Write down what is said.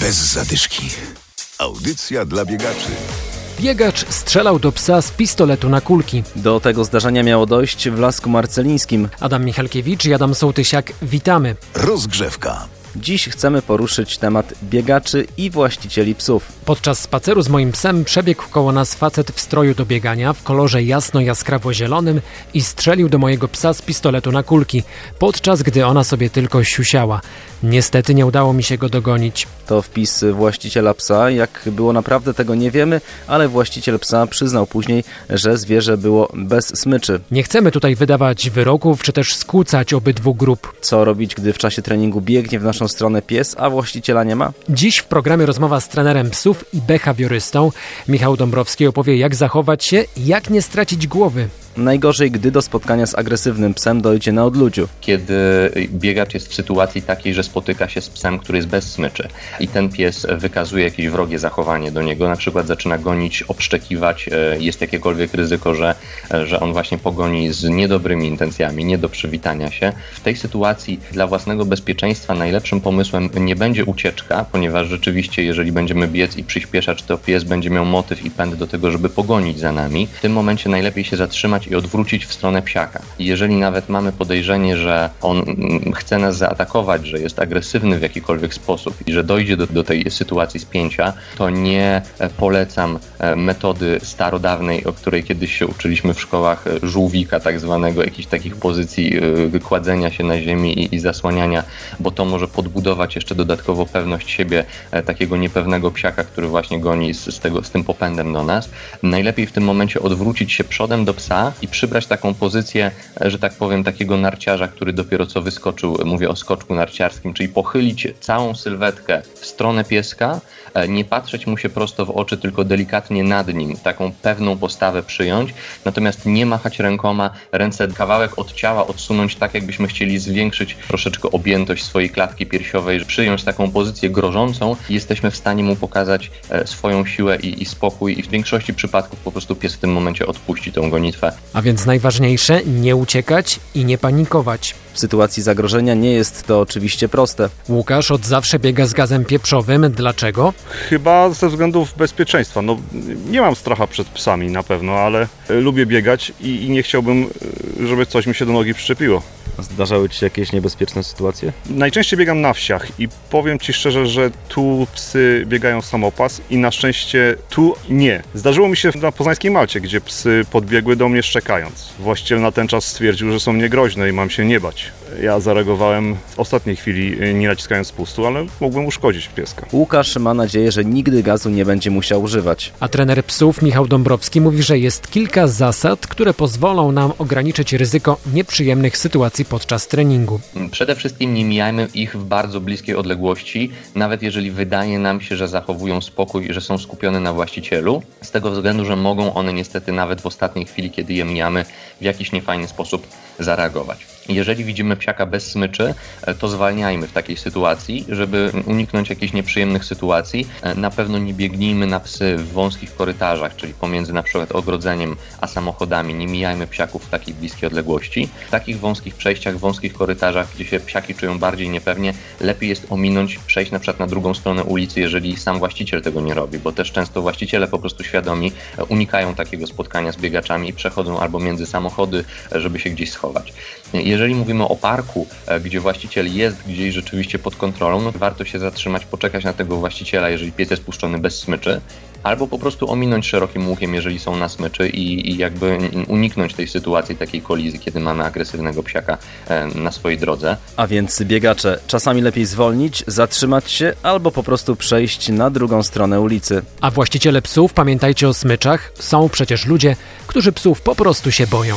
Bez zadyszki. Audycja dla biegaczy. Biegacz strzelał do psa z pistoletu na kulki. Do tego zdarzenia miało dojść w Lasku Marcelińskim. Adam Michalkiewicz i Adam Sołtysiak, witamy. Rozgrzewka. Dziś chcemy poruszyć temat biegaczy i właścicieli psów. Podczas spaceru z moim psem przebiegł koło nas facet w stroju do biegania w kolorze jasno-jaskrawo-zielonym i strzelił do mojego psa z pistoletu na kulki, podczas gdy ona sobie tylko siusiała. Niestety nie udało mi się go dogonić. To wpis właściciela psa. Jak było naprawdę tego nie wiemy, ale właściciel psa przyznał później, że zwierzę było bez smyczy. Nie chcemy tutaj wydawać wyroków czy też skłócać obydwu grup. Co robić, gdy w czasie treningu biegnie w naszą stronę pies, a właściciela nie ma? Dziś w programie rozmowa z trenerem psów i behawiorystą. Michał Dąbrowski opowie, jak zachować się i jak nie stracić głowy. Najgorzej, gdy do spotkania z agresywnym psem dojdzie na odludziu. Kiedy biegacz jest w sytuacji takiej, że spotyka się z psem, który jest bez smyczy i ten pies wykazuje jakieś wrogie zachowanie do niego, na przykład zaczyna gonić, obszczekiwać, e, jest jakiekolwiek ryzyko, że, e, że on właśnie pogoni z niedobrymi intencjami, nie do przywitania się. W tej sytuacji dla własnego bezpieczeństwa najlepszym pomysłem nie będzie ucieczka, ponieważ rzeczywiście jeżeli będziemy biec i przyspieszać, to pies będzie miał motyw i pęd do tego, żeby pogonić za nami. W tym momencie najlepiej się zatrzymać i odwrócić w stronę psiaka. Jeżeli nawet mamy podejrzenie, że on mm, chce nas zaatakować, że jest agresywny w jakikolwiek sposób i że dojdzie do, do tej sytuacji spięcia, to nie e, polecam e, metody starodawnej, o której kiedyś się uczyliśmy w szkołach e, żółwika, tak zwanego, jakichś takich pozycji kładzenia się na ziemi i, i zasłaniania, bo to może podbudować jeszcze dodatkowo pewność siebie takiego niepewnego psiaka, który właśnie goni z, z, tego, z tym popędem do nas. Najlepiej w tym momencie odwrócić się przodem do psa i przybrać taką pozycję, że tak powiem, takiego narciarza, który dopiero co wyskoczył, mówię o skoczku narciarskim, czyli pochylić całą sylwetkę w stronę pieska, e, nie patrzeć mu się prosto w oczy, tylko delikatnie nad nim, taką pewną postawę przyjąć, natomiast nie machać rękoma, ręce kawałek od ciała odsunąć tak, jakbyśmy chcieli zwiększyć troszeczkę objętość swojej klatki piersiowej, przyjąć taką pozycję grożącą. Jesteśmy w stanie mu pokazać e, swoją siłę i, i spokój i w większości przypadków po prostu pies w tym momencie odpuści tą gonitwę a więc najważniejsze nie uciekać i nie panikować. W sytuacji zagrożenia nie jest to oczywiście proste. Łukasz od zawsze biega z gazem pieprzowym. Dlaczego? Chyba ze względów bezpieczeństwa. No, nie mam stracha przed psami na pewno, ale lubię biegać i, i nie chciałbym, żeby coś mi się do nogi przyczepiło. Zdarzały Ci się jakieś niebezpieczne sytuacje? Najczęściej biegam na wsiach i powiem Ci szczerze, że tu psy biegają samopas i na szczęście tu nie. Zdarzyło mi się na poznańskiej Malcie, gdzie psy podbiegły do mnie szczekając. Właściciel na ten czas stwierdził, że są niegroźne i mam się nie bać. Ja zareagowałem w ostatniej chwili, nie naciskając spustu, ale mógłbym uszkodzić pieska. Łukasz ma nadzieję, że nigdy gazu nie będzie musiał używać. A trener psów Michał Dąbrowski mówi, że jest kilka zasad, które pozwolą nam ograniczyć ryzyko nieprzyjemnych sytuacji podczas treningu. Przede wszystkim nie mijajmy ich w bardzo bliskiej odległości, nawet jeżeli wydaje nam się, że zachowują spokój i że są skupione na właścicielu, z tego względu, że mogą one niestety nawet w ostatniej chwili, kiedy je mijamy, w jakiś niefajny sposób zareagować. Jeżeli widzimy psiaka bez smyczy, e, to zwalniajmy w takiej sytuacji, żeby uniknąć jakichś nieprzyjemnych sytuacji. E, na pewno nie biegnijmy na psy w wąskich korytarzach, czyli pomiędzy na przykład ogrodzeniem a samochodami. Nie mijajmy psiaków w takiej bliskiej odległości. W takich wąskich przejściach, wąskich korytarzach, gdzie się psiaki czują bardziej niepewnie, lepiej jest ominąć, przejść na przykład na drugą stronę ulicy, jeżeli sam właściciel tego nie robi, bo też często właściciele po prostu świadomi e, unikają takiego spotkania z biegaczami i przechodzą albo między samochody, żeby się gdzieś schować. Jeżeli mówimy o parku, e, gdzie właściciel jest gdzieś rzeczywiście pod kontrolą, no warto się zatrzymać, poczekać na tego właściciela, jeżeli pies jest puszczony bez smyczy, albo po prostu ominąć szerokim łukiem, jeżeli są na smyczy i, i jakby uniknąć tej sytuacji, takiej kolizji, kiedy mamy agresywnego psiaka e, na swojej drodze. A więc biegacze, czasami lepiej zwolnić, zatrzymać się albo po prostu przejść na drugą stronę ulicy. A właściciele psów, pamiętajcie o smyczach, są przecież ludzie, którzy psów po prostu się boją.